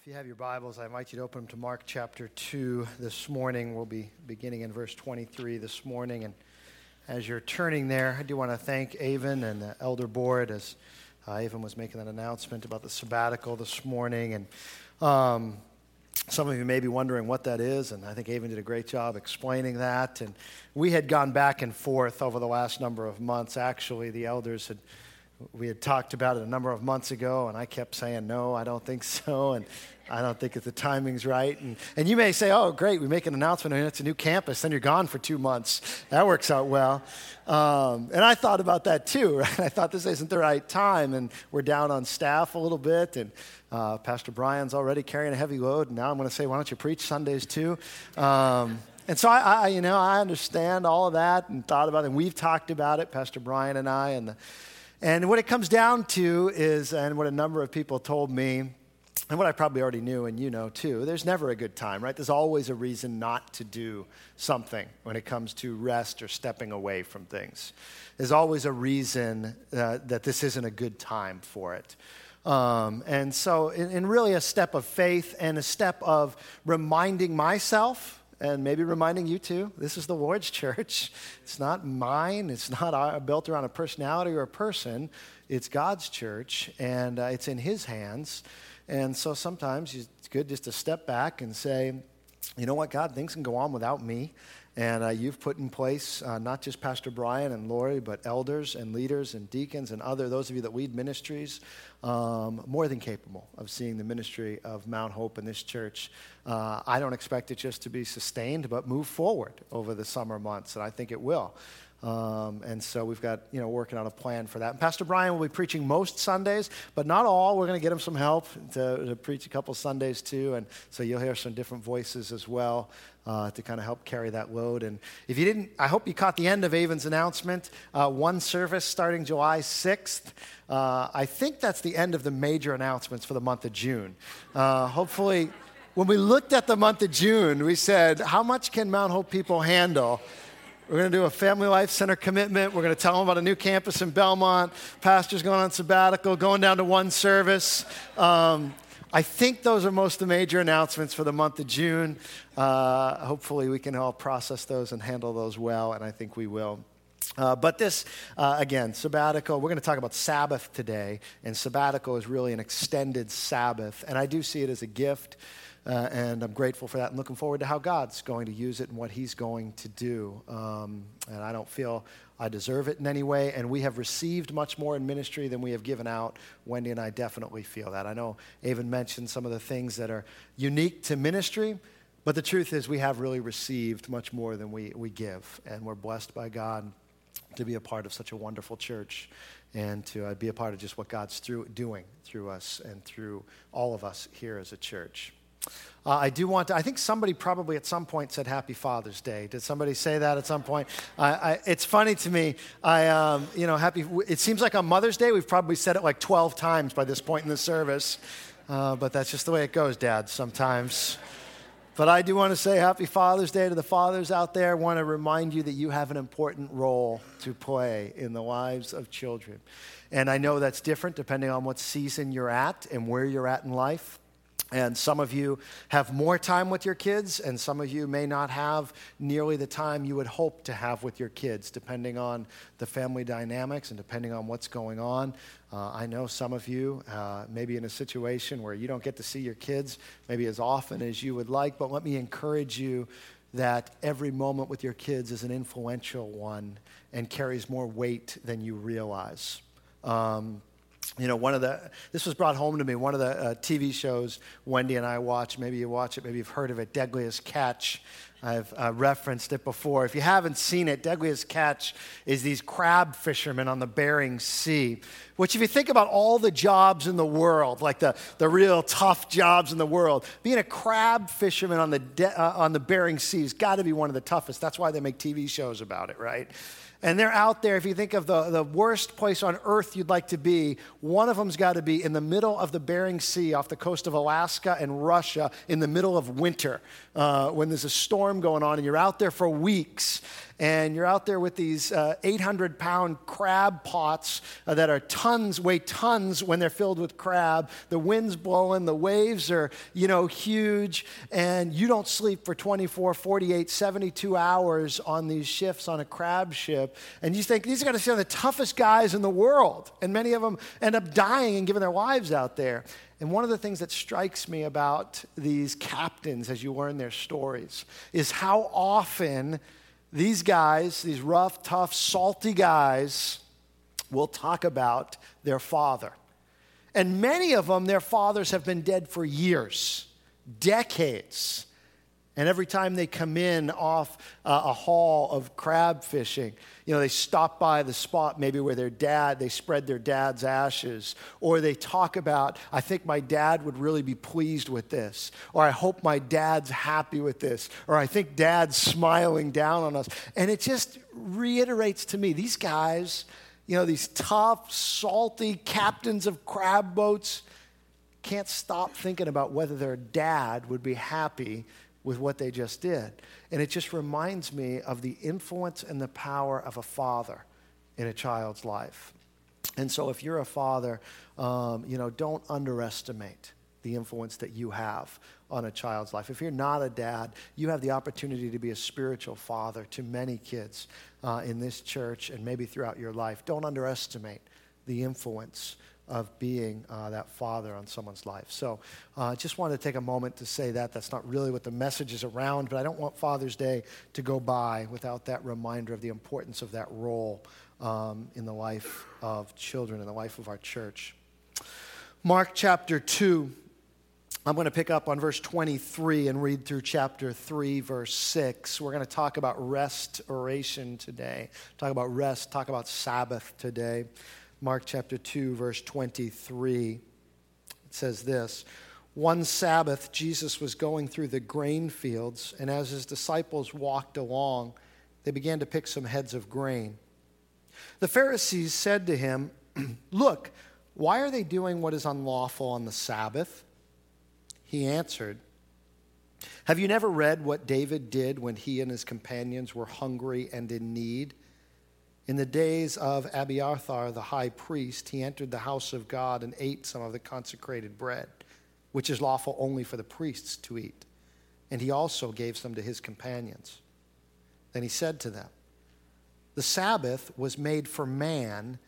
if you have your Bibles, I invite you to open them to Mark chapter 2 this morning. We'll be beginning in verse 23 this morning. And as you're turning there, I do want to thank Avon and the elder board as uh, Avon was making that announcement about the sabbatical this morning. And um, some of you may be wondering what that is, and I think Avon did a great job explaining that. And we had gone back and forth over the last number of months. Actually, the elders had we had talked about it a number of months ago, and I kept saying, no, I don't think so, and I don't think the timing's right. And, and you may say, oh, great, we make an announcement, and it's a new campus, then you're gone for two months. That works out well. Um, and I thought about that too. Right? I thought this isn't the right time, and we're down on staff a little bit, and uh, Pastor Brian's already carrying a heavy load, and now I'm going to say, why don't you preach Sundays too? Um, and so I, I, you know, I understand all of that and thought about it. And we've talked about it, Pastor Brian and I, and the and what it comes down to is, and what a number of people told me, and what I probably already knew, and you know too, there's never a good time, right? There's always a reason not to do something when it comes to rest or stepping away from things. There's always a reason uh, that this isn't a good time for it. Um, and so, in, in really a step of faith and a step of reminding myself and maybe reminding you too this is the Lord's church. It's not mine, it's not built around a personality or a person. It's God's church, and uh, it's in His hands. And so sometimes it's good just to step back and say, you know what, God, things can go on without me. And uh, you've put in place uh, not just Pastor Brian and Lori, but elders and leaders and deacons and other, those of you that lead ministries, um, more than capable of seeing the ministry of Mount Hope in this church. Uh, I don't expect it just to be sustained, but move forward over the summer months, and I think it will. Um, and so we've got, you know, working on a plan for that. And Pastor Brian will be preaching most Sundays, but not all. We're going to get him some help to, to, preach a couple Sundays too. And so you'll hear some different voices as well uh, to kind of help carry that load. And if you didn't, I hope you caught the end of Avon's announcement. Uh, one service starting July 6th. Uh, I think that's the end of the major announcements for the month of June. Uh, hopefully, when we looked at the month of June, we said, how much can Mount Hope people handle? We're going to do a Family Life Center commitment. We're going to tell them about a new campus in Belmont. Pastor's going on sabbatical, going down to one service. Um, I think those are most of the major announcements for the month of June. Uh, hopefully, we can all process those and handle those well, and I think we will. Uh, but this, uh, again, sabbatical, we're going to talk about Sabbath today, and sabbatical is really an extended Sabbath, and I do see it as a gift. Uh, and I'm grateful for that and looking forward to how God's going to use it and what He's going to do. Um, and I don't feel I deserve it in any way. And we have received much more in ministry than we have given out. Wendy and I definitely feel that. I know Avon mentioned some of the things that are unique to ministry. But the truth is, we have really received much more than we, we give. And we're blessed by God to be a part of such a wonderful church and to uh, be a part of just what God's through, doing through us and through all of us here as a church. Uh, I do want to, I think somebody probably at some point said Happy Father's Day. Did somebody say that at some point? I, I, it's funny to me. I, um, you know, happy, it seems like on Mother's Day, we've probably said it like 12 times by this point in the service. Uh, but that's just the way it goes, Dad, sometimes. But I do want to say Happy Father's Day to the fathers out there. I want to remind you that you have an important role to play in the lives of children. And I know that's different depending on what season you're at and where you're at in life. And some of you have more time with your kids, and some of you may not have nearly the time you would hope to have with your kids, depending on the family dynamics and depending on what's going on. Uh, I know some of you uh, may be in a situation where you don't get to see your kids maybe as often as you would like, but let me encourage you that every moment with your kids is an influential one and carries more weight than you realize. Um, you know, one of the, this was brought home to me, one of the uh, TV shows Wendy and I watch, maybe you watch it, maybe you've heard of it, Deadliest Catch. I've uh, referenced it before. If you haven't seen it, Deadliest Catch is these crab fishermen on the Bering Sea, which, if you think about all the jobs in the world, like the, the real tough jobs in the world, being a crab fisherman on the, de- uh, on the Bering Sea has got to be one of the toughest. That's why they make TV shows about it, right? And they're out there, if you think of the, the worst place on earth you'd like to be, one of them's got to be in the middle of the Bering Sea off the coast of Alaska and Russia in the middle of winter uh, when there's a storm storm going on, and you're out there for weeks, and you're out there with these 800 uh, pound crab pots uh, that are tons, weigh tons when they're filled with crab. The wind's blowing, the waves are, you know, huge, and you don't sleep for 24, 48, 72 hours on these shifts on a crab ship. And you think these are going to be the toughest guys in the world, and many of them end up dying and giving their lives out there. And one of the things that strikes me about these captains as you learn their stories is how often these guys, these rough, tough, salty guys, will talk about their father. And many of them, their fathers have been dead for years, decades. And every time they come in off uh, a haul of crab fishing, you know, they stop by the spot maybe where their dad, they spread their dad's ashes. Or they talk about, I think my dad would really be pleased with this. Or I hope my dad's happy with this. Or I think dad's smiling down on us. And it just reiterates to me these guys, you know, these tough, salty captains of crab boats can't stop thinking about whether their dad would be happy with what they just did. And it just reminds me of the influence and the power of a father in a child's life. And so, if you're a father, um, you know, don't underestimate the influence that you have on a child's life. If you're not a dad, you have the opportunity to be a spiritual father to many kids uh, in this church and maybe throughout your life. Don't underestimate the influence of being uh, that father on someone's life. So I uh, just wanted to take a moment to say that. That's not really what the message is around, but I don't want Father's Day to go by without that reminder of the importance of that role um, in the life of children, in the life of our church. Mark chapter 2. I'm going to pick up on verse 23 and read through chapter 3, verse 6. We're going to talk about restoration today, talk about rest, talk about Sabbath today. Mark chapter 2, verse 23. It says this One Sabbath, Jesus was going through the grain fields, and as his disciples walked along, they began to pick some heads of grain. The Pharisees said to him, Look, why are they doing what is unlawful on the Sabbath? He answered, Have you never read what David did when he and his companions were hungry and in need? In the days of Abiathar the high priest, he entered the house of God and ate some of the consecrated bread, which is lawful only for the priests to eat. And he also gave some to his companions. Then he said to them, The Sabbath was made for man,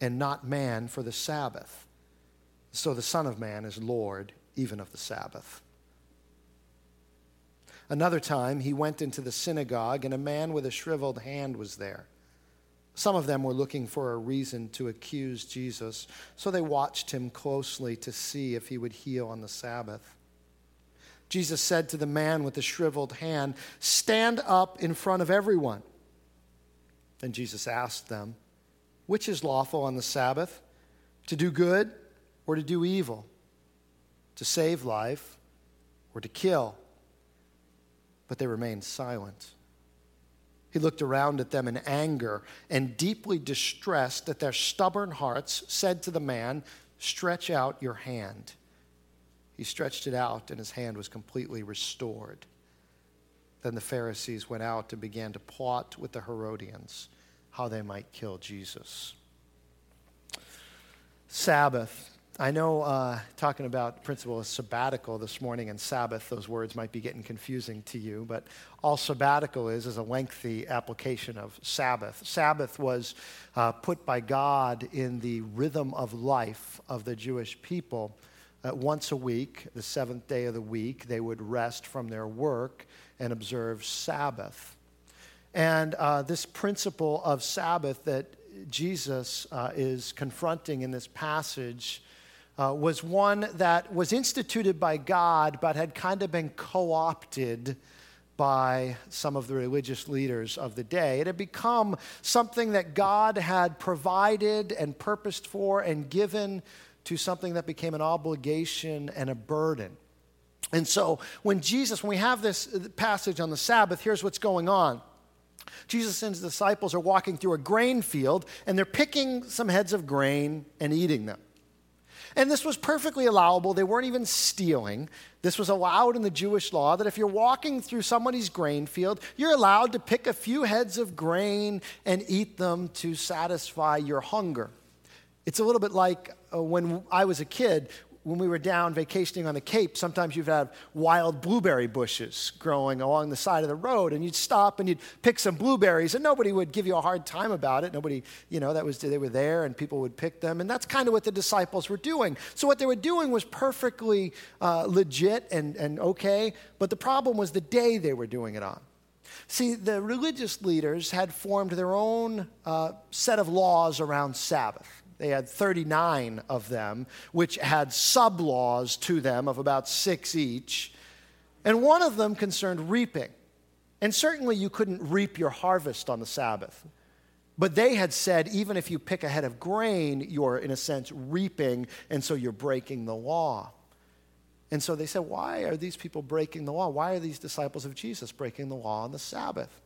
and not man for the Sabbath. So the Son of Man is Lord even of the Sabbath. Another time he went into the synagogue, and a man with a shriveled hand was there. Some of them were looking for a reason to accuse Jesus, so they watched him closely to see if he would heal on the Sabbath. Jesus said to the man with the shriveled hand, Stand up in front of everyone. Then Jesus asked them, Which is lawful on the Sabbath? To do good or to do evil? To save life or to kill? But they remained silent. He looked around at them in anger and deeply distressed that their stubborn hearts said to the man, Stretch out your hand. He stretched it out, and his hand was completely restored. Then the Pharisees went out and began to plot with the Herodians how they might kill Jesus. Sabbath. I know uh, talking about principle of sabbatical this morning and Sabbath, those words might be getting confusing to you, but all sabbatical is is a lengthy application of Sabbath. Sabbath was uh, put by God in the rhythm of life of the Jewish people. Uh, once a week, the seventh day of the week, they would rest from their work and observe Sabbath. And uh, this principle of Sabbath that Jesus uh, is confronting in this passage uh, was one that was instituted by God but had kind of been co opted by some of the religious leaders of the day. It had become something that God had provided and purposed for and given to something that became an obligation and a burden. And so when Jesus, when we have this passage on the Sabbath, here's what's going on. Jesus and his disciples are walking through a grain field and they're picking some heads of grain and eating them. And this was perfectly allowable. They weren't even stealing. This was allowed in the Jewish law that if you're walking through somebody's grain field, you're allowed to pick a few heads of grain and eat them to satisfy your hunger. It's a little bit like uh, when I was a kid, when we were down vacationing on the Cape, sometimes you'd have wild blueberry bushes growing along the side of the road, and you'd stop and you'd pick some blueberries, and nobody would give you a hard time about it. Nobody, you know, that was they were there, and people would pick them, and that's kind of what the disciples were doing. So what they were doing was perfectly uh, legit and, and okay, but the problem was the day they were doing it on. See, the religious leaders had formed their own uh, set of laws around Sabbath. They had 39 of them, which had sub laws to them of about six each. And one of them concerned reaping. And certainly you couldn't reap your harvest on the Sabbath. But they had said, even if you pick a head of grain, you're, in a sense, reaping, and so you're breaking the law. And so they said, Why are these people breaking the law? Why are these disciples of Jesus breaking the law on the Sabbath?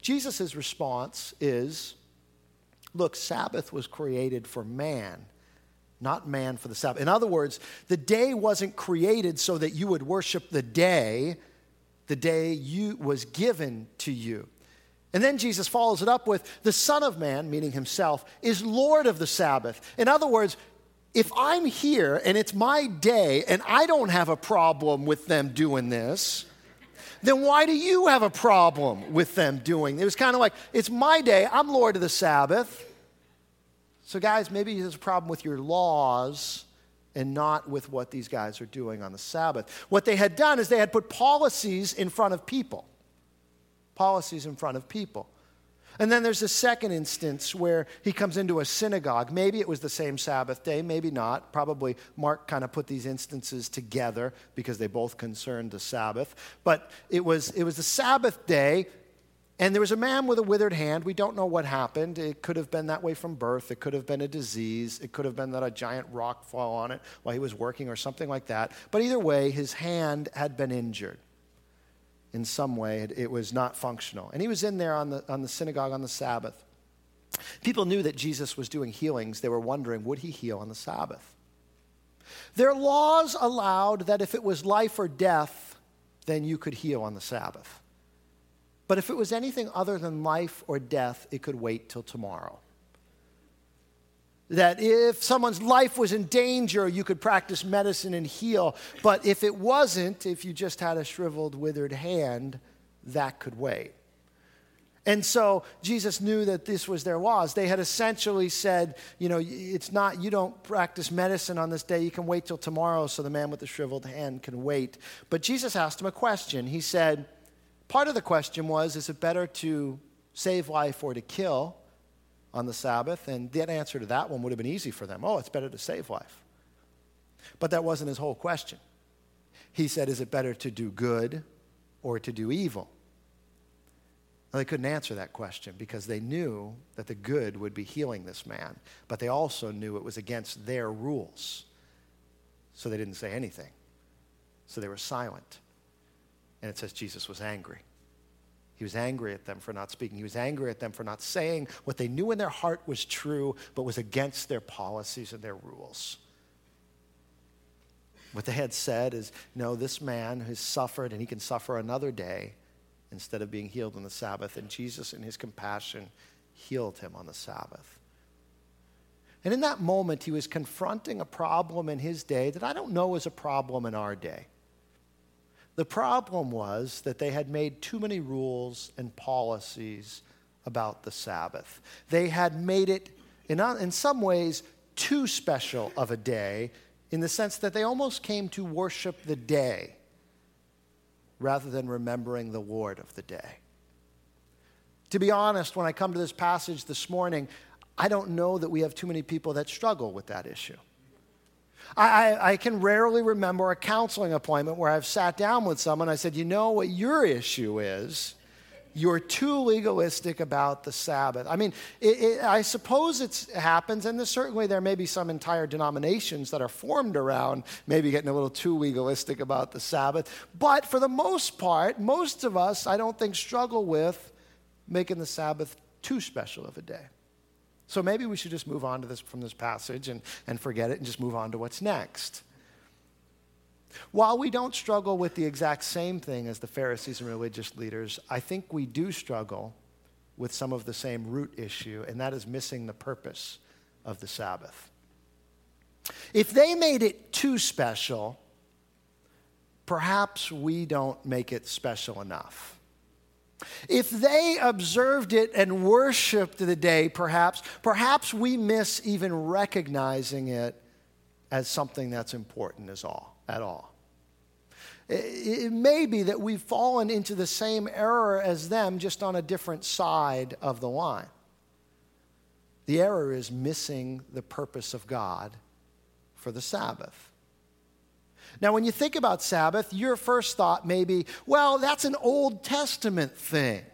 Jesus' response is, Look, Sabbath was created for man, not man for the Sabbath. In other words, the day wasn't created so that you would worship the day. The day you was given to you. And then Jesus follows it up with the Son of Man, meaning himself, is Lord of the Sabbath. In other words, if I'm here and it's my day and I don't have a problem with them doing this, then why do you have a problem with them doing it? Was kind of like, it's my day, I'm Lord of the Sabbath. So, guys, maybe there's a problem with your laws and not with what these guys are doing on the Sabbath. What they had done is they had put policies in front of people. Policies in front of people. And then there's a second instance where he comes into a synagogue. Maybe it was the same Sabbath day, maybe not. Probably Mark kind of put these instances together because they both concerned the Sabbath. But it was, it was the Sabbath day. And there was a man with a withered hand. We don't know what happened. It could have been that way from birth. It could have been a disease. It could have been that a giant rock fell on it while he was working or something like that. But either way, his hand had been injured in some way. It, it was not functional. And he was in there on the, on the synagogue on the Sabbath. People knew that Jesus was doing healings. They were wondering, would he heal on the Sabbath? Their laws allowed that if it was life or death, then you could heal on the Sabbath. But if it was anything other than life or death, it could wait till tomorrow. That if someone's life was in danger, you could practice medicine and heal. But if it wasn't, if you just had a shriveled, withered hand, that could wait. And so Jesus knew that this was their laws. They had essentially said, you know, it's not, you don't practice medicine on this day, you can wait till tomorrow so the man with the shriveled hand can wait. But Jesus asked him a question. He said, Part of the question was is it better to save life or to kill on the Sabbath? And the answer to that one would have been easy for them. Oh, it's better to save life. But that wasn't his whole question. He said, is it better to do good or to do evil? Well, they couldn't answer that question because they knew that the good would be healing this man, but they also knew it was against their rules. So they didn't say anything. So they were silent. And it says Jesus was angry. He was angry at them for not speaking. He was angry at them for not saying what they knew in their heart was true, but was against their policies and their rules. What they had said is no, this man has suffered and he can suffer another day instead of being healed on the Sabbath. And Jesus, in his compassion, healed him on the Sabbath. And in that moment, he was confronting a problem in his day that I don't know is a problem in our day. The problem was that they had made too many rules and policies about the Sabbath. They had made it, in, in some ways, too special of a day in the sense that they almost came to worship the day rather than remembering the Lord of the day. To be honest, when I come to this passage this morning, I don't know that we have too many people that struggle with that issue. I, I, can rarely remember a counseling appointment where I've sat down with someone. I said, You know what your issue is? You're too legalistic about the Sabbath. I mean, it, it, I suppose it happens, and certainly there may be some entire denominations that are formed around maybe getting a little too legalistic about the Sabbath. But for the most part, most of us, I don't think, struggle with making the Sabbath too special of a day. So maybe we should just move on to this from this passage and, and forget it and just move on to what's next. While we don't struggle with the exact same thing as the Pharisees and religious leaders, I think we do struggle with some of the same root issue, and that is missing the purpose of the Sabbath. If they made it too special, perhaps we don't make it special enough. If they observed it and worshiped the day, perhaps, perhaps we miss even recognizing it as something that's important as all, at all. It may be that we've fallen into the same error as them, just on a different side of the line. The error is missing the purpose of God for the Sabbath. Now, when you think about Sabbath, your first thought may be, well, that's an Old Testament thing.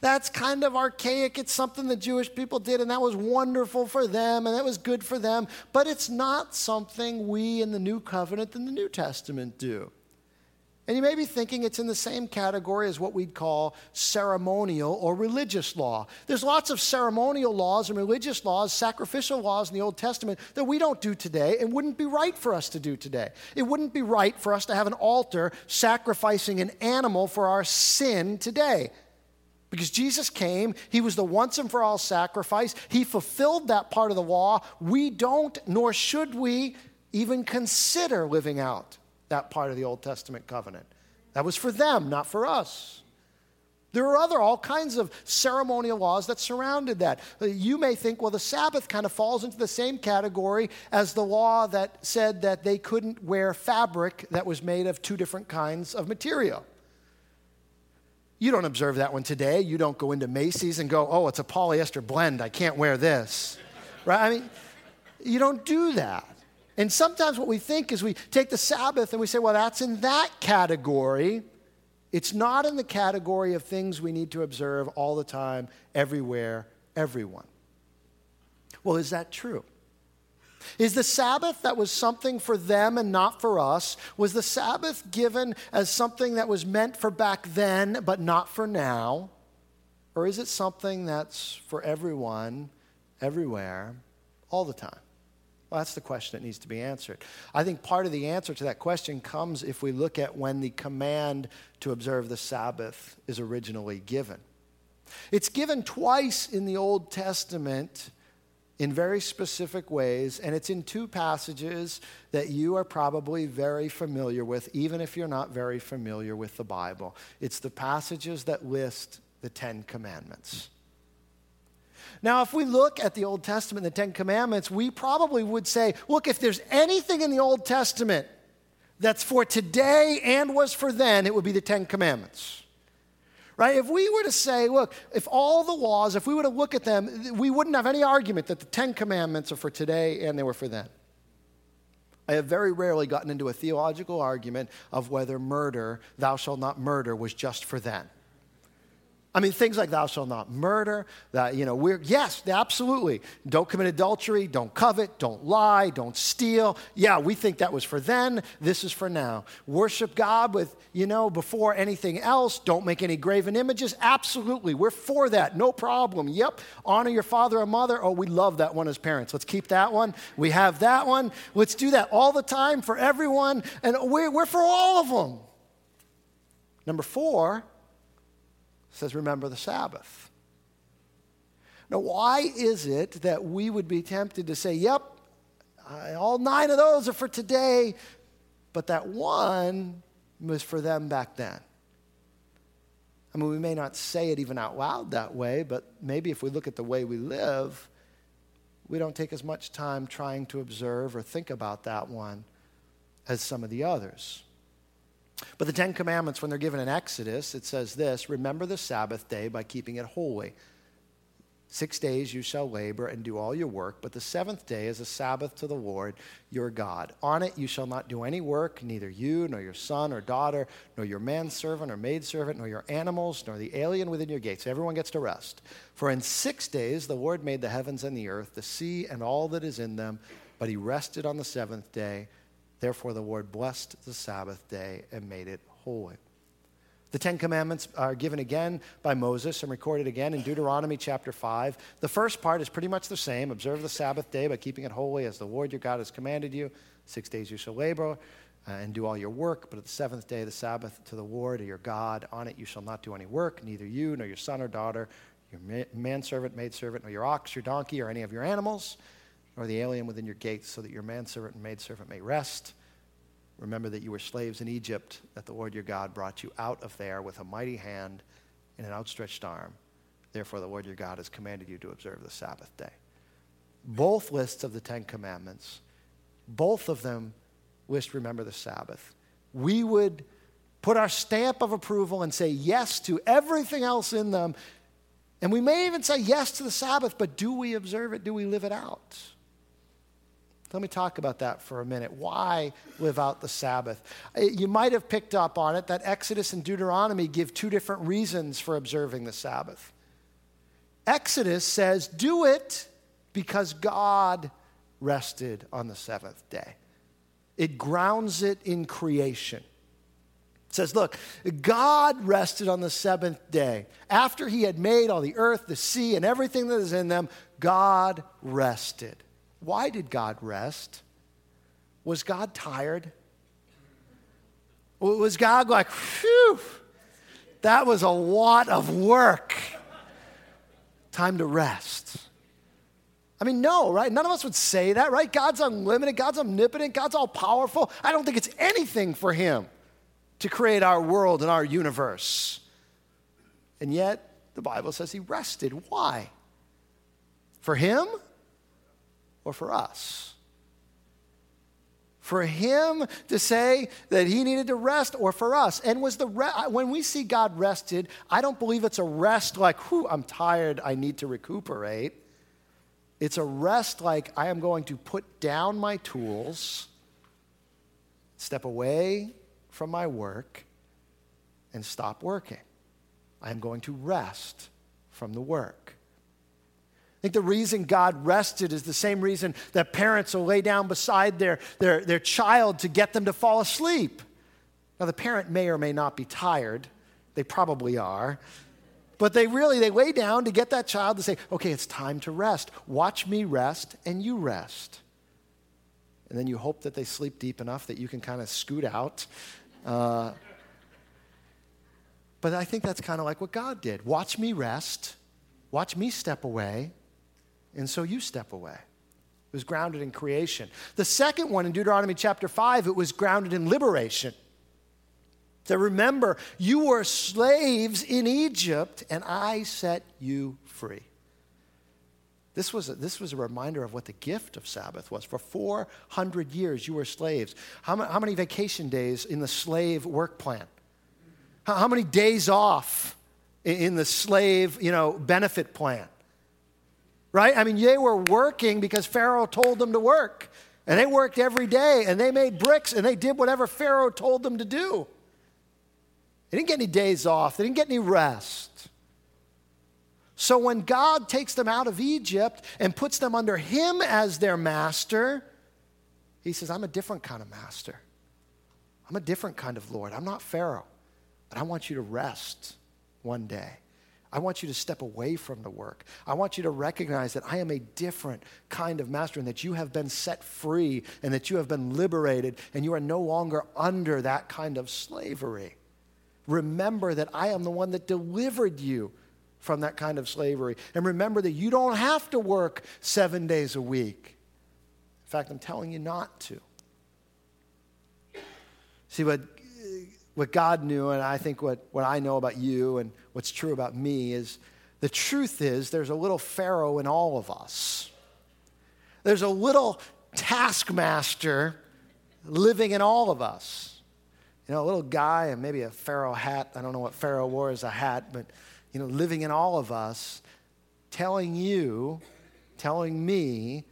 That's kind of archaic. It's something the Jewish people did, and that was wonderful for them, and that was good for them. But it's not something we in the New Covenant and the New Testament do. And you may be thinking it's in the same category as what we'd call ceremonial or religious law. There's lots of ceremonial laws and religious laws, sacrificial laws in the Old Testament that we don't do today and wouldn't be right for us to do today. It wouldn't be right for us to have an altar sacrificing an animal for our sin today. Because Jesus came, He was the once and for all sacrifice. He fulfilled that part of the law. We don't, nor should we, even consider living out that part of the Old Testament covenant. That was for them, not for us. There are other, all kinds of ceremonial laws that surrounded that. Uh, you may think, well, the Sabbath kind of falls into the same category as the law that said that they couldn't wear fabric that was made of two different kinds of material. You don't observe that one today. You don't go into Macy's and go, oh, it's a polyester blend. I can't wear this. Right? I mean, you don't do that. And sometimes what we think is we take the Sabbath and we say, well, that's in that category. It's not in the category of things we need to observe all the time, everywhere, everyone. Well, is that true? Is the Sabbath that was something for them and not for us? Was the Sabbath given as something that was meant for back then but not for now? Or is it something that's for everyone, everywhere, all the time? Well, that's the question that needs to be answered. I think part of the answer to that question comes if we look at when the command to observe the Sabbath is originally given. It's given twice in the Old Testament in very specific ways, and it's in two passages that you are probably very familiar with, even if you're not very familiar with the Bible. It's the passages that list the Ten Commandments. Now, if we look at the Old Testament, the Ten Commandments, we probably would say, look, if there's anything in the Old Testament that's for today and was for then, it would be the Ten Commandments. Right? If we were to say, look, if all the laws, if we were to look at them, we wouldn't have any argument that the Ten Commandments are for today and they were for then. I have very rarely gotten into a theological argument of whether murder, thou shalt not murder, was just for then. I mean, things like thou shalt not murder, that, you know, we're, yes, absolutely. Don't commit adultery, don't covet, don't lie, don't steal. Yeah, we think that was for then, this is for now. Worship God with, you know, before anything else. Don't make any graven images. Absolutely, we're for that, no problem. Yep, honor your father and mother. Oh, we love that one as parents. Let's keep that one. We have that one. Let's do that all the time for everyone, and we're, we're for all of them. Number four, says, remember the Sabbath. Now, why is it that we would be tempted to say, yep, all nine of those are for today, but that one was for them back then? I mean, we may not say it even out loud that way, but maybe if we look at the way we live, we don't take as much time trying to observe or think about that one as some of the others. But the Ten Commandments, when they're given in Exodus, it says this Remember the Sabbath day by keeping it holy. Six days you shall labor and do all your work, but the seventh day is a Sabbath to the Lord your God. On it you shall not do any work, neither you, nor your son or daughter, nor your manservant or maidservant, nor your animals, nor the alien within your gates. Everyone gets to rest. For in six days the Lord made the heavens and the earth, the sea and all that is in them, but he rested on the seventh day. Therefore, the Lord blessed the Sabbath day and made it holy. The Ten Commandments are given again by Moses and recorded again in Deuteronomy chapter 5. The first part is pretty much the same observe the Sabbath day by keeping it holy as the Lord your God has commanded you. Six days you shall labor uh, and do all your work, but at the seventh day, the Sabbath to the Lord your God. On it you shall not do any work, neither you, nor your son or daughter, your manservant, maidservant, nor your ox, your donkey, or any of your animals, nor the alien within your gates, so that your manservant and maidservant may rest Remember that you were slaves in Egypt, that the Lord your God brought you out of there with a mighty hand and an outstretched arm. Therefore, the Lord your God has commanded you to observe the Sabbath day. Both lists of the Ten Commandments, both of them list remember the Sabbath. We would put our stamp of approval and say yes to everything else in them. And we may even say yes to the Sabbath, but do we observe it? Do we live it out? Let me talk about that for a minute. Why live out the Sabbath? Uh, you might have picked up on it that Exodus and Deuteronomy give two different reasons for observing the Sabbath. Exodus says, do it because God rested on the seventh day. It grounds it in creation. It says, look, God rested on the seventh day. After he had made all the earth, the sea, and everything that is in them, God rested. Why did God rest? Was God tired? Was God like, phew, that was a lot of work? Time to rest. I mean, no, right? None of us would say that, right? God's unlimited, God's omnipotent, God's all powerful. I don't think it's anything for Him to create our world and our universe. And yet, the Bible says He rested. Why? For Him? Or for us? For him to say that he needed to rest or for us. And was the re- when we see God rested, I don't believe it's a rest like, whew, I'm tired, I need to recuperate. It's a rest like I am going to put down my tools, step away from my work, and stop working. I am going to rest from the work think the reason God rested is the same reason that parents will lay down beside their, their, their child to get them to fall asleep. Now, the parent may or may not be tired. They probably are. But they really, they lay down to get that child to say, okay, it's time to rest. Watch me rest and you rest. And then you hope that they sleep deep enough that you can kind of scoot out. Uh, but I think that's kind of like what God did. Watch me rest. Watch me step away and so you step away. It was grounded in creation. The second one in Deuteronomy chapter 5, it was grounded in liberation. To remember, you were slaves in Egypt, and I set you free. This was, a, this was a reminder of what the gift of Sabbath was. For 400 years, you were slaves. How, how many vacation days in the slave work plan? How, how many days off in, in the slave you know, benefit plan? Right? I mean, they were working because Pharaoh told them to work. And they worked every day and they made bricks and they did whatever Pharaoh told them to do. They didn't get any days off, they didn't get any rest. So when God takes them out of Egypt and puts them under Him as their master, He says, I'm a different kind of master. I'm a different kind of Lord. I'm not Pharaoh, but I want you to rest one day. I want you to step away from the work. I want you to recognize that I am a different kind of master and that you have been set free and that you have been liberated and you are no longer under that kind of slavery. Remember that I am the one that delivered you from that kind of slavery. And remember that you don't have to work seven days a week. In fact, I'm telling you not to. See, what what God knew, and I think what, what I know about you and what's true about me is the truth is there's a little Pharaoh in all of us. There's a little taskmaster living in all of us. You know, a little guy and maybe a Pharaoh hat. I don't know what Pharaoh wore as a hat, but, you know, living in all of us, telling you, telling me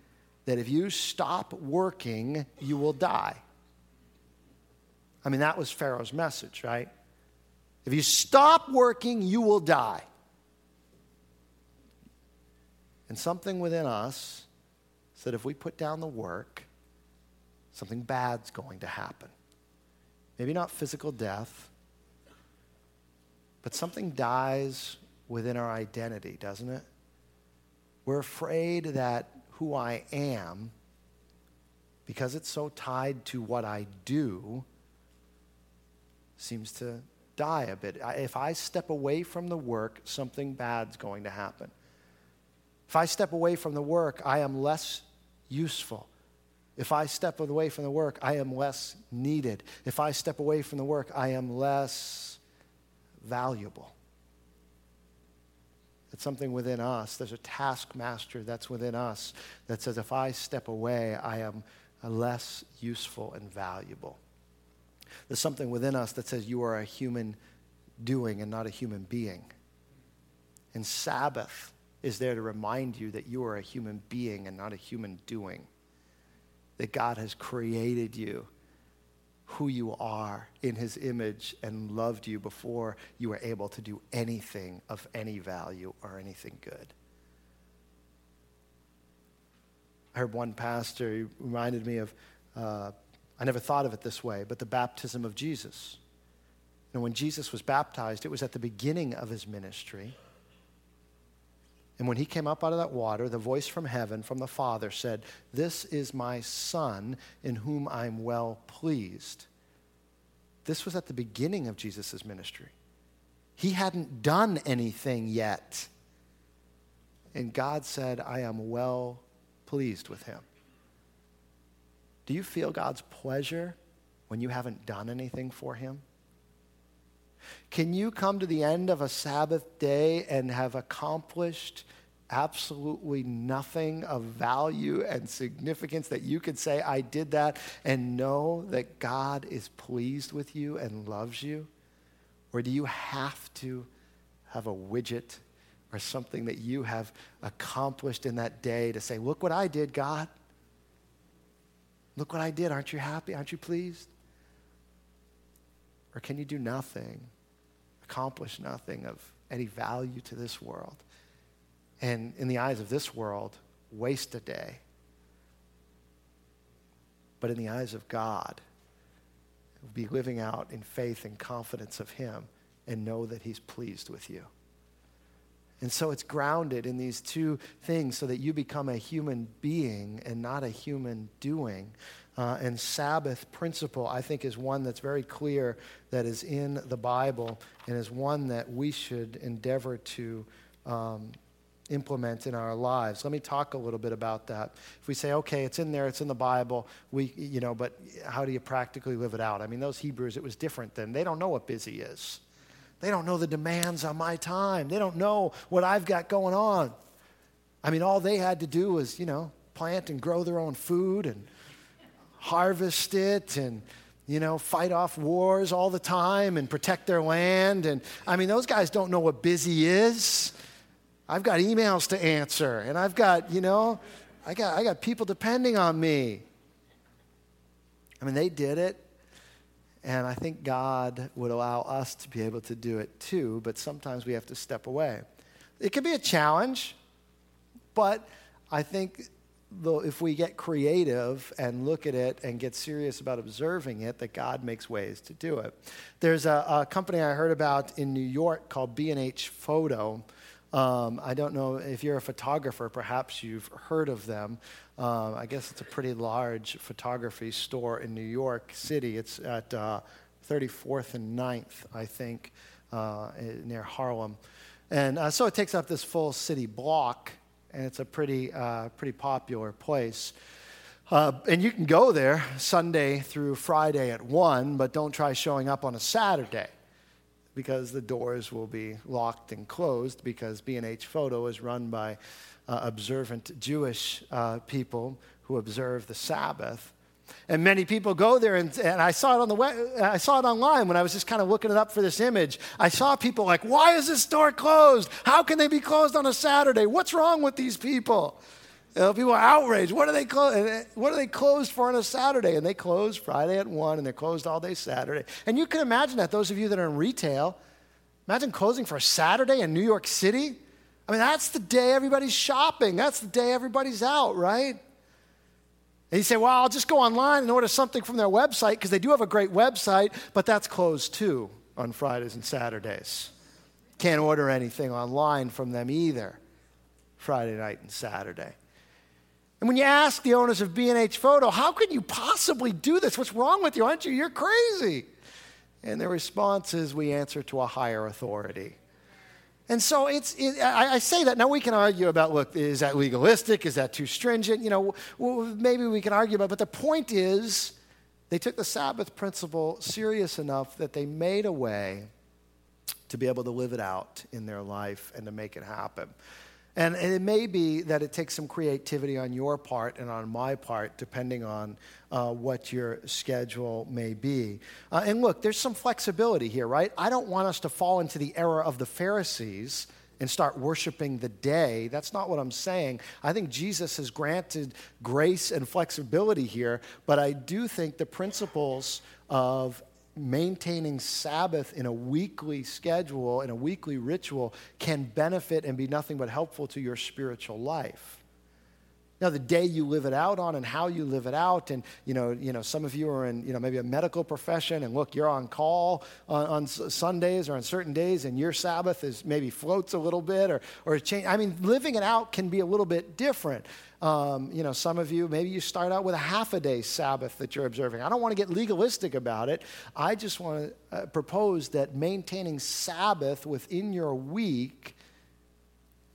that if you stop working, you will die. I mean, that was Pharaoh's message, right? If you stop working, you will die. And something within us said if we put down the work, something bad's going to happen. Maybe not physical death, But something dies within our identity, doesn't it? We're afraid that who I am, because it's so tied to what I do, seems to die a bit. If I step away from the work, something bad's going to happen. If I step away from the work, I am less useful. If I step away from the work, I am less needed. If I step away from the work, I am less valuable. It's something within us. There's a taskmaster that's within us that says, if I step away, I am less useful and valuable. There's something within us that says you are a human doing and not a human being. And Sabbath is there to remind you that you are a human being and not a human doing. That God has created you who you are in his image and loved you before you were able to do anything of any value or anything good. I heard one pastor, he reminded me of, uh, I never thought of it this way, but the baptism of Jesus. And when Jesus was baptized, it was at the beginning of his ministry. And when he came up out of that water, the voice from heaven, from the Father, said, This is my Son in whom I'm well pleased. This was at the beginning of Jesus' ministry. He hadn't done anything yet. And God said, I am well pleased with him. Do you feel God's pleasure when you haven't done anything for him? Can you come to the end of a Sabbath day and have accomplished absolutely nothing of value and significance that you could say, I did that, and know that God is pleased with you and loves you? Or do you have to have a widget or something that you have accomplished in that day to say, Look what I did, God? Look what I did. Aren't you happy? Aren't you pleased? Or can you do nothing? accomplish nothing of any value to this world. And in the eyes of this world, waste a day. But in the eyes of God, be living out in faith and confidence of Him and know that He's pleased with you. And so it's grounded in these two things so that you become a human being and not a human doing uh, and Sabbath principle, I think, is one that's very clear that is in the Bible and is one that we should endeavor to um, implement in our lives. Let me talk a little bit about that. If we say, okay, it's in there, it's in the Bible, we, you know, but how do you practically live it out? I mean, those Hebrews, it was different then. They don't know what busy is. They don't know the demands on my time. They don't know what I've got going on. I mean, all they had to do was, you know, plant and grow their own food and harvest it and you know, fight off wars all the time and protect their land. And I mean, those guys don't know what busy is. I've got emails to answer, and I've got, you know, I got, I got people depending on me. I mean, they did it, and I think God would allow us to be able to do it too, but sometimes we have to step away. It can be a challenge, but I think if we get creative and look at it and get serious about observing it, that God makes ways to do it. There's a, a company I heard about in New York called B&H Photo. Um, I don't know if you're a photographer, perhaps you've heard of them. Um, I guess it's a pretty large photography store in New York City. It's at uh, 34th and 9th, I think, uh, near Harlem. And uh, so it takes up this full city block and it's a pretty, uh, pretty popular place. Uh, and you can go there Sunday through Friday at 1, but don't try showing up on a Saturday because the doors will be locked and closed because B&H Photo is run by uh, observant Jewish uh, people who observe the Sabbath. And many people go there, and, and I saw it on the web, I saw it online when I was just kind of looking it up for this image. I saw people like, "Why is this store closed? How can they be closed on a Saturday? What's wrong with these people?" You know, people are outraged. What are they clo- eh, eh, What are they closed for on a Saturday? And they close Friday at one, and they're closed all day Saturday. And you can imagine that. Those of you that are in retail, imagine closing for a Saturday in New York City. I mean, that's the day everybody's shopping. That's the day everybody's out, right? And you say, well, I'll just go online and order something from their website because they do have a great website, but that's closed too on Fridays and Saturdays. Can't order anything online from them either, Friday night and Saturday. And when you ask the owners of B&H Photo, how can you possibly do this? What's wrong with you? Aren't you? You're crazy. And their response is, we answer to a higher authority. And so it's, it, I, I, say that. Now we can argue about, look, is that legalistic? Is that too stringent? You know, well, maybe we can argue about, but the point is, they took the Sabbath principle serious enough that they made a way to be able to live it out in their life and to make it happen. And, it may be that it takes some creativity on your part and on my part, depending on uh, what your schedule may be. Uh, and look, there's some flexibility here, right? I don't want us to fall into the error of the Pharisees and start worshiping the day. That's not what I'm saying. I think Jesus has granted grace and flexibility here, but I do think the principles of maintaining Sabbath in a weekly schedule, in a weekly ritual, can benefit and be nothing but helpful to your spiritual life. Now, the day you live it out on and how you live it out, and you know, you know, some of you are in, you know, maybe a medical profession, and look, you're on call on, on Sundays or on certain days, and your Sabbath is maybe floats a little bit, or or change. I mean, living it out can be a little bit different. Um, you know, some of you, maybe you start out with a half a day Sabbath that you're observing. I don't want to get legalistic about it. I just want to uh, propose that maintaining Sabbath within your week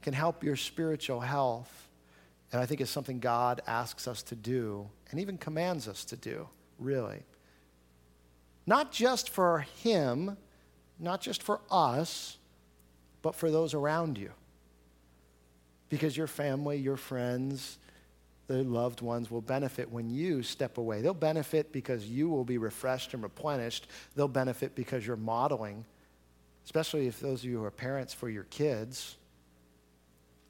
can help your spiritual health. And I think it's something God asks us to do and even commands us to do, really. Not just for Him, not just for us, but for those around you because your family, your friends, their loved ones will benefit when you step away. They'll benefit because you will be refreshed and replenished. They'll benefit because you're modeling, especially if those of you who are parents for your kids.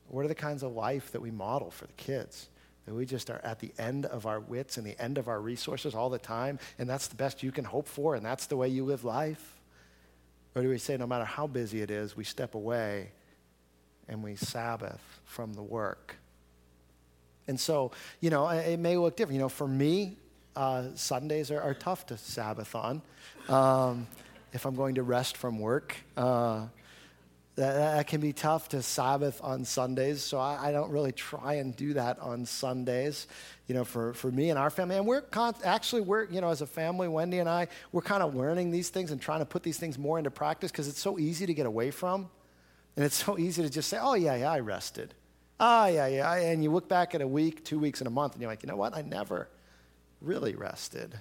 What are the kinds of life that we model for the kids? That we just are at the end of our wits and the end of our resources all the time, and that's the best you can hope for, and that's the way you live life? Or do we say, no matter how busy it is, we step away and we Sabbath from the work. And so, you know, it may look different. You know, for me, uh, Sundays are, are, tough to Sabbath on. Um, if I'm going to rest from work, uh, that, that, can be tough to Sabbath on Sundays. So I, I, don't really try and do that on Sundays. You know, for, for me and our family, and we're con- actually we're you know as a family, Wendy and I, we're kind of learning these things and trying to put these things more into practice because it's so easy to get away from. And it's so easy to just say, oh, yeah, yeah, I rested. Oh, yeah, yeah. And you look back at a week, two weeks, and a month, and you're like, you know what? I never really rested.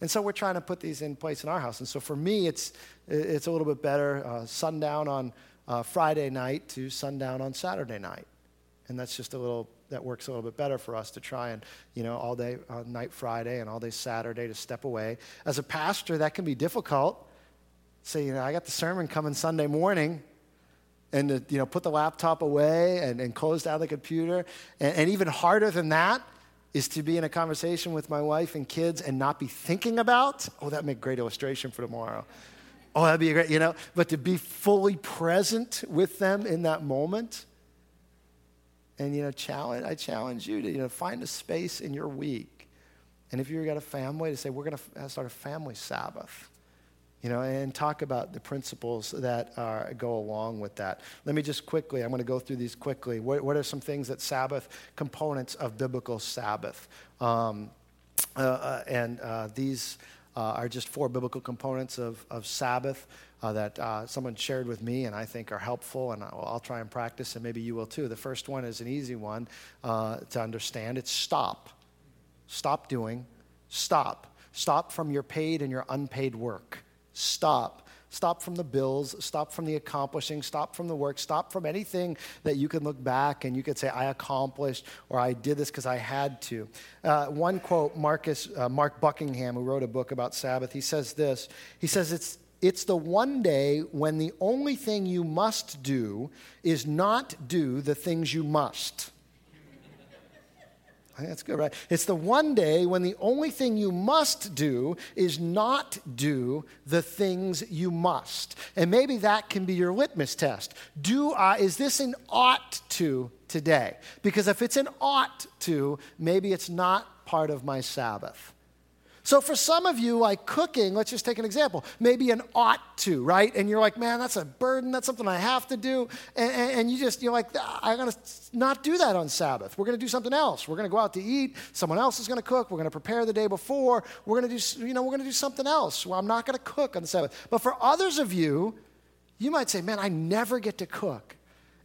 And so we're trying to put these in place in our house. And so for me, it's, it's a little bit better uh, sundown on uh, Friday night to sundown on Saturday night. And that's just a little, that works a little bit better for us to try and, you know, all day uh, night Friday and all day Saturday to step away. As a pastor, that can be difficult. Say, you know, I got the sermon coming Sunday morning and to you know, put the laptop away and, and close down the computer. And, and even harder than that is to be in a conversation with my wife and kids and not be thinking about, oh, that'd make great illustration for tomorrow. Oh, that'd be great, you know, but to be fully present with them in that moment. And, you know, challenge, I challenge you to, you know, find a space in your week. And if you've got a family, to say, we're going to start a family Sabbath you know, and talk about the principles that are, go along with that. Let me just quickly, I'm going to go through these quickly. What, what are some things that Sabbath, components of biblical Sabbath? Um, uh, uh, and uh, these uh, are just four biblical components of, of Sabbath uh, that uh, someone shared with me and I think are helpful, and I'll, I'll, try and practice, and maybe you will too. The first one is an easy one to understand it's stop. Stop doing, stop. Stop from your paid and your unpaid work. Stop. Stop from the bills, stop from the accomplishing, stop from the work, stop from anything that you can look back and you could say, I accomplished or I did this because I had to. Uh, one quote, Marcus, uh, Mark Buchanan, who wrote a book about Sabbath, he says this He says, it's, it's the one day when the only thing you must do is not do the things you must. That's good, right? It's the one day when the only thing you must do is not do the things you must. And maybe that can be your litmus test. Do I, is this an ought to today? Because if it's an ought to, maybe it's not part of my Sabbath. So for some of you, like cooking, let's just take an example. Maybe an ought to, right? And you're like, man, that's a burden. That's something I have to do. And, and, you just, you're like, I'm going to not do that on Sabbath. We're going to do something else. We're going to go out to eat. Someone else is going to cook. We're going to prepare the day before. We're going to do, you know, we're going to do something else. Well, I'm not going to cook on the Sabbath. But for others of you, you might say, man, I never get to cook.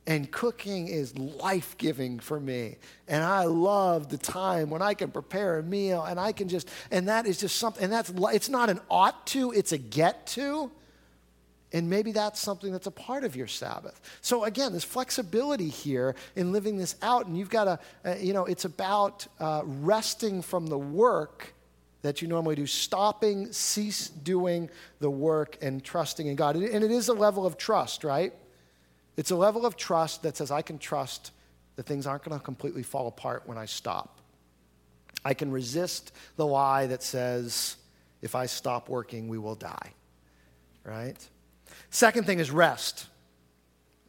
And cooking is life giving for me. And I love the time when I can prepare a meal and I can just, and that is just something, and that's, it's not an ought to, it's a get to. And maybe that's something that's a part of your Sabbath. So again, there's flexibility here in living this out. And you've got to, uh, you know, it's about uh, resting from the work that you normally do, stopping, cease doing the work, and trusting in God. And it is a level of trust, right? It's a level of trust that says, I can trust that things aren't going to completely fall apart when I stop. I can resist the lie that says, if I stop working, we will die. Right? Second thing is rest.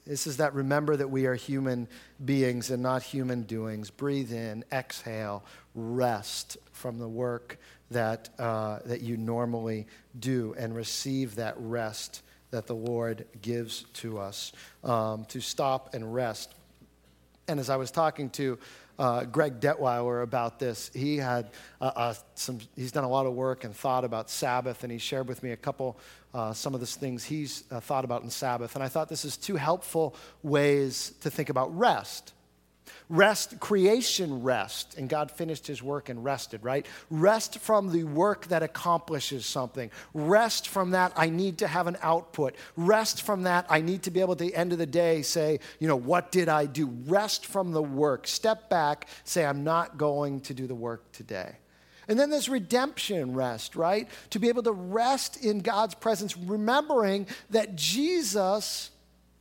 This is that remember that we are human beings and not human doings. Breathe in, exhale, rest from the work that, uh, that you normally do and receive that rest that the Lord gives to us um, to stop and rest. And as I was talking to uh, Greg Detweiler about this, he had uh, uh, some. He's done a lot of work and thought about Sabbath, and he shared with me a couple, uh, some of the things he's uh, thought about in Sabbath. And I thought this is two helpful ways to think about rest. Rest, creation rest, and God finished his work and rested, right? Rest from the work that accomplishes something. Rest from that, I need to have an output. Rest from that, I need to be able to, at the end of the day, say, you know, what did I do? Rest from the work. Step back, say, I'm not going to do the work today. And then there's redemption rest, right? To be able to rest in God's presence, remembering that Jesus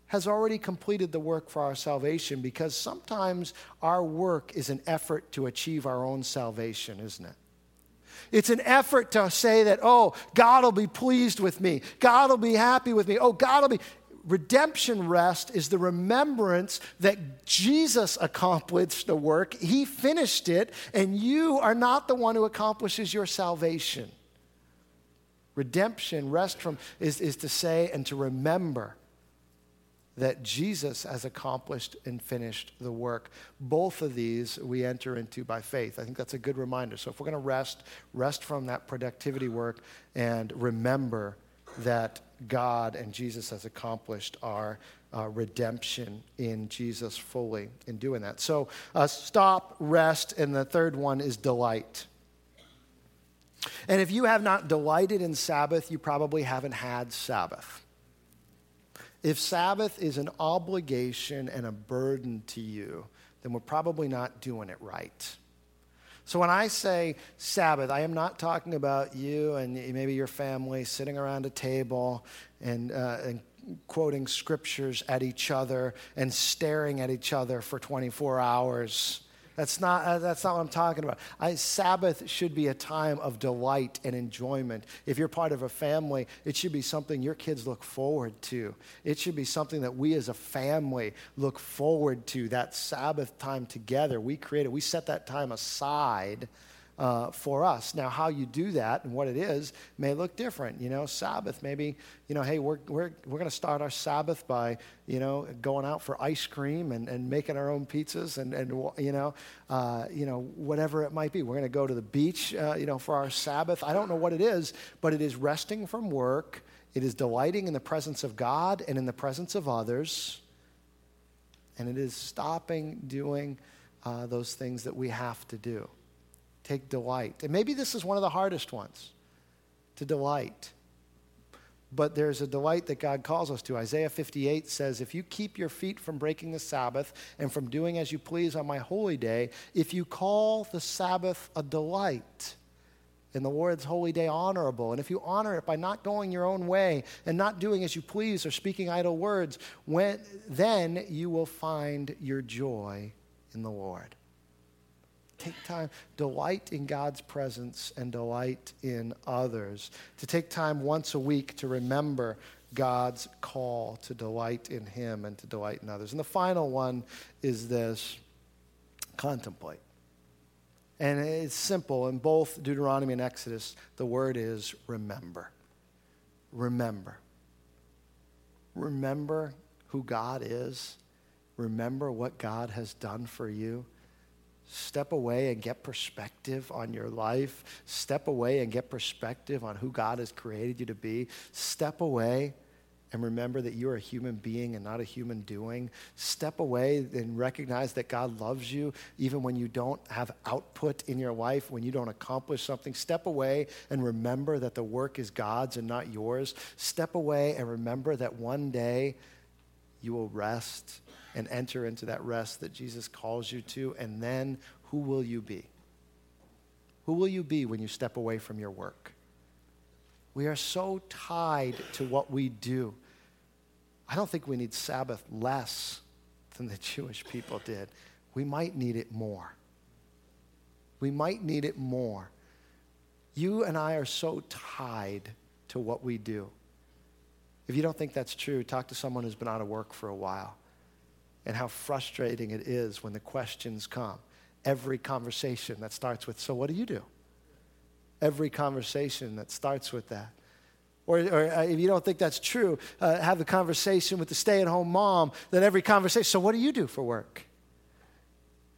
has already completed the work for our salvation because sometimes our work is an effort to achieve our own salvation, isn't it? It's an effort to say that, oh, God will be pleased with me. God will be happy with me. Oh, God will be. Redemption rest is the remembrance that Jesus accomplished the work. He finished it, and you are not the one who accomplishes your salvation. Redemption, rest from, is, is to say and to remember that Jesus has accomplished and finished the work. Both of these we enter into by faith. I think that's a good reminder. So if we're going to rest, rest from that productivity work and remember that God and Jesus has accomplished our uh, redemption in Jesus fully in doing that. So uh, stop, rest, and the third one is delight. And if you have not delighted in Sabbath, you probably haven't had Sabbath. If Sabbath is an obligation and a burden to you, then we're probably not doing it right. So when I say Sabbath, I am not talking about you and maybe your family sitting around a table and, uh, and quoting scriptures at each other and staring at each other for 24 hours that's not, uh, that's not what I'm talking about. I, Sabbath should be a time of delight and enjoyment. If you're part of a family, it should be something your kids look forward to. It should be something that we as a family look forward to, that Sabbath time together. We created, we set that time aside uh, for us. Now, how you do that and what it is may look different. You know, Sabbath, maybe, you know, hey, we're, we're, we're going to start our Sabbath by, you know, going out for ice cream and, and making our own pizzas and, and you, know, uh, you know, whatever it might be. We're going to go to the beach, uh, you know, for our Sabbath. I don't know what it is, but it is resting from work. It is delighting in the presence of God and in the presence of others. And it is stopping doing uh, those things that we have to do. Take delight. And maybe this is one of the hardest ones to delight. But there's a delight that God calls us to. Isaiah 58 says, If you keep your feet from breaking the Sabbath and from doing as you please on my holy day, if you call the Sabbath a delight, and the Lord's holy day honorable. And if you honor it by not going your own way and not doing as you please or speaking idle words, when, then you will find your joy in the Lord. Take time, delight in God's presence and delight in others. To take time once a week to remember God's call to delight in Him and to delight in others. And the final one is this contemplate. And it's simple. In both Deuteronomy and Exodus, the word is remember. Remember. Remember who God is. Remember what God has done for you. Step away and get perspective on your life. Step away and get perspective on who God has created you to be. Step away and remember that you're a human being and not a human doing. Step away and recognize that God loves you even when you don't have output in your life, when you don't accomplish something. Step away and remember that the work is God's and not yours. Step away and remember that one day you will rest and enter into that rest that Jesus calls you to. And then who will you be? Who will you be when you step away from your work? We are so tied to what we do. I don't think we need Sabbath less than the Jewish people did. We might need it more. We might need it more. You and I are so tied to what we do. If you don't think that's true, talk to someone who's been out of work for a while and how frustrating it is when the questions come. Every conversation that starts with, So, what do you do? Every conversation that starts with that. Or, or uh, if you don't think that's true, uh, have the conversation with the stay at home mom that every conversation, So, what do you do for work?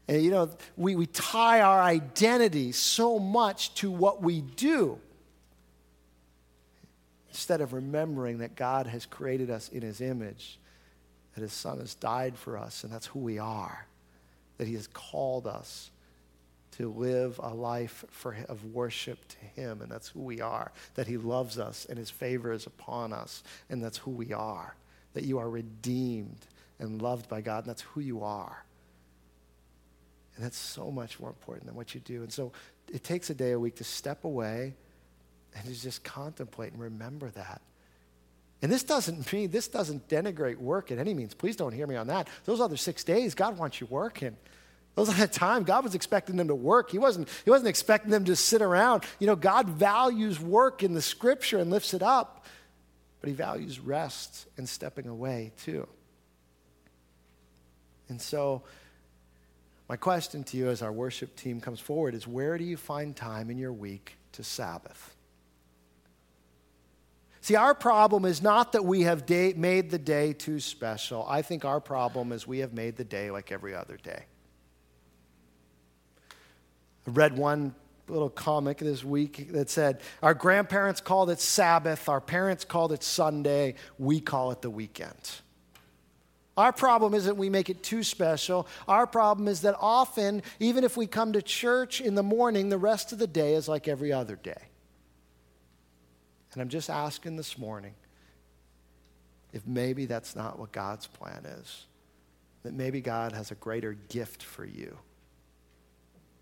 And you know, we, we tie our identity so much to what we do instead of remembering that God has created us in his image, that his son has died for us, and that's who we are, that he has called us to live a life for, of worship to him, and that's who we are, that he loves us and his favor is upon us, and that's who we are, that you are redeemed and loved by God, and that's who you are. And that's so much more important than what you do. And so it takes a day a week to step away and to just contemplate and remember that. And this doesn't mean, this doesn't denigrate work in any means. Please don't hear me on that. Those other six days, God wants you working. Those the time God was expecting them to work. He wasn't, he wasn't expecting them to sit around. You know, God values work in the scripture and lifts it up, but he values rest and stepping away too. And so, my question to you as our worship team comes forward is where do you find time in your week to Sabbath? See, our problem is not that we have day, made the day too special. I think our problem is we have made the day like every other day. I read one little comic this week that said, Our grandparents called it Sabbath, our parents called it Sunday, we call it the weekend. Our problem isn't we make it too special. Our problem is that often, even if we come to church in the morning, the rest of the day is like every other day. And I'm just asking this morning if maybe that's not what God's plan is. That maybe God has a greater gift for you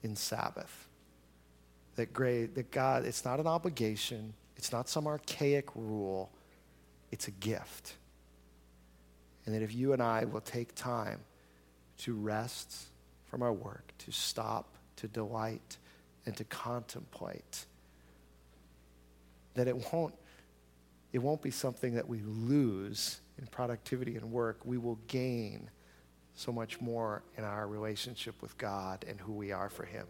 in Sabbath. That, great, that God, it's not an obligation, it's not some archaic rule, it's a gift. And that if you and I will take time to rest from our work, to stop, to delight, and to contemplate, that it won't, it won't be something that we lose in productivity and work. We will gain so much more in our relationship with God and who we are for Him.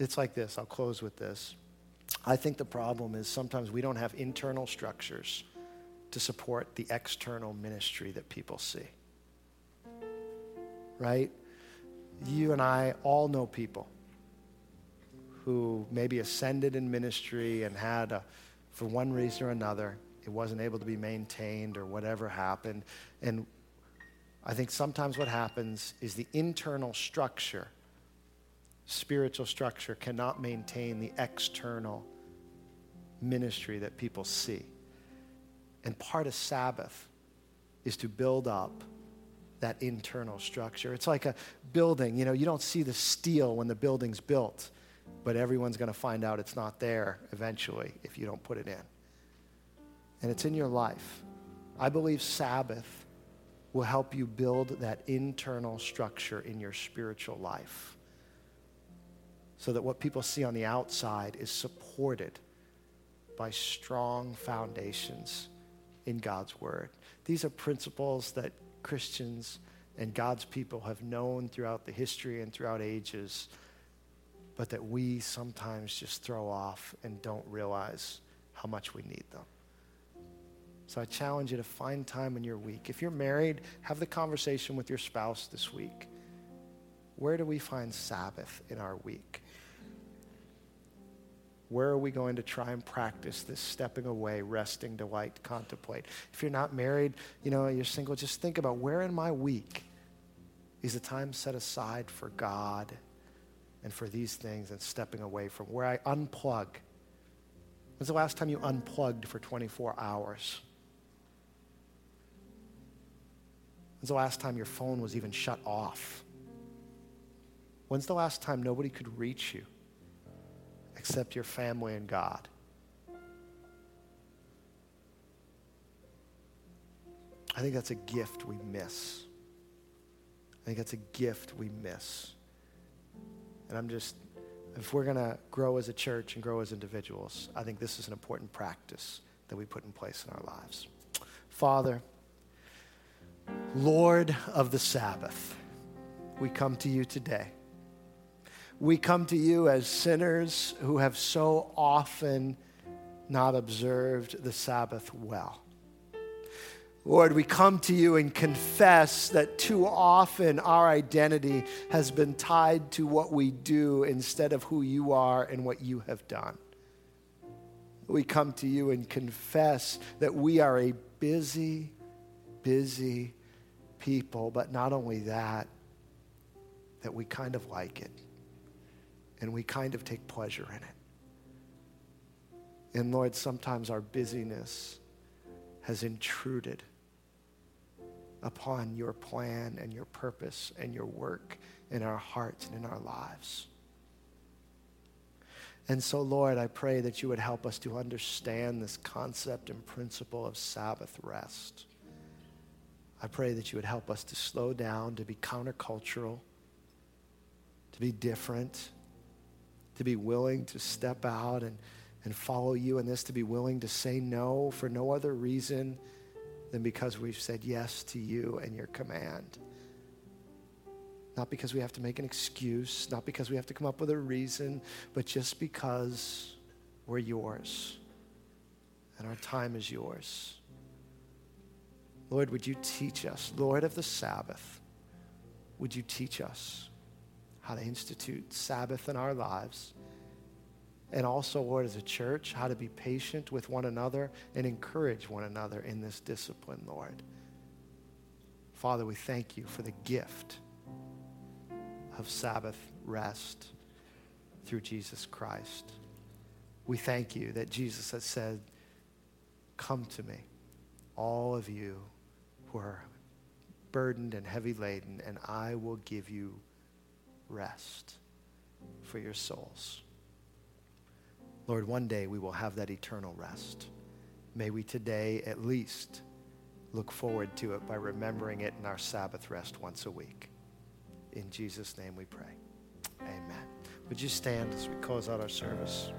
It's like this. I'll close with this. I think the problem is sometimes we don't have internal structures to support the external ministry that people see. Right? You and I all know people who maybe ascended in ministry and had, a, for one reason or another, it wasn't able to be maintained or whatever happened. And I think sometimes what happens is the internal structure, spiritual structure, cannot maintain the external ministry that people see. And part of Sabbath is to build up that internal structure. It's like a building, you know, you don't see the steel when the building's built but everyone's going to find out it's not there eventually if you don't put it in. And it's in your life. I believe Sabbath will help you build that internal structure in your spiritual life so that what people see on the outside is supported by strong foundations in God's Word. These are principles that Christians and God's people have known throughout the history and throughout ages but that we sometimes just throw off and don't realize how much we need them. So I challenge you to find time in your week. If you're married, have the conversation with your spouse this week. Where do we find Sabbath in our week? Where are we going to try and practice this stepping away, resting, delight, contemplate? If you're not married, you know, you're single, just think about where in my week is the time set aside for God and for these things and stepping away from where I unplug. When's the last time you unplugged for 24 hours? When's the last time your phone was even shut off? When's the last time nobody could reach you except your family and God? I think that's a gift we miss. I think that's a gift we miss. And I'm just, if we're going to grow as a church and grow as individuals, I think this is an important practice that we put in place in our lives. Father, Lord of the Sabbath, we come to you today. We come to you as sinners who have so often not observed the Sabbath well. Lord, we come to you and confess that too often our identity has been tied to what we do instead of who you are and what you have done. We come to you and confess that we are a busy, busy people, but not only that, that we kind of like it and we kind of take pleasure in it. And Lord, sometimes our busyness has intruded upon your plan and your purpose and your work in our hearts and in our lives. And so, Lord, I pray that you would help us to understand this concept and principle of Sabbath rest. I pray that you would help us to slow down, to be countercultural, to be different, to be willing to step out and, and follow you in this, to be willing to say no for no other reason than because we've said yes to you and your command. Not because we have to make an excuse, not because we have to come up with a reason, but just because we're yours and our time is yours. Lord, would you teach us, Lord of the Sabbath, would you teach us how to institute Sabbath in our lives? And also, Lord, as a church, how to be patient with one another and encourage one another in this discipline, Lord. Father, we thank you for the gift of Sabbath rest through Jesus Christ. We thank you that Jesus has said, Come to me, all of you who are burdened and heavy laden, and I will give you rest for your souls. Lord, one day we will have that eternal rest. May we today at least look forward to it by remembering it in our Sabbath rest once a week. In Jesus' name we pray. Amen. Would you stand as we close out our service?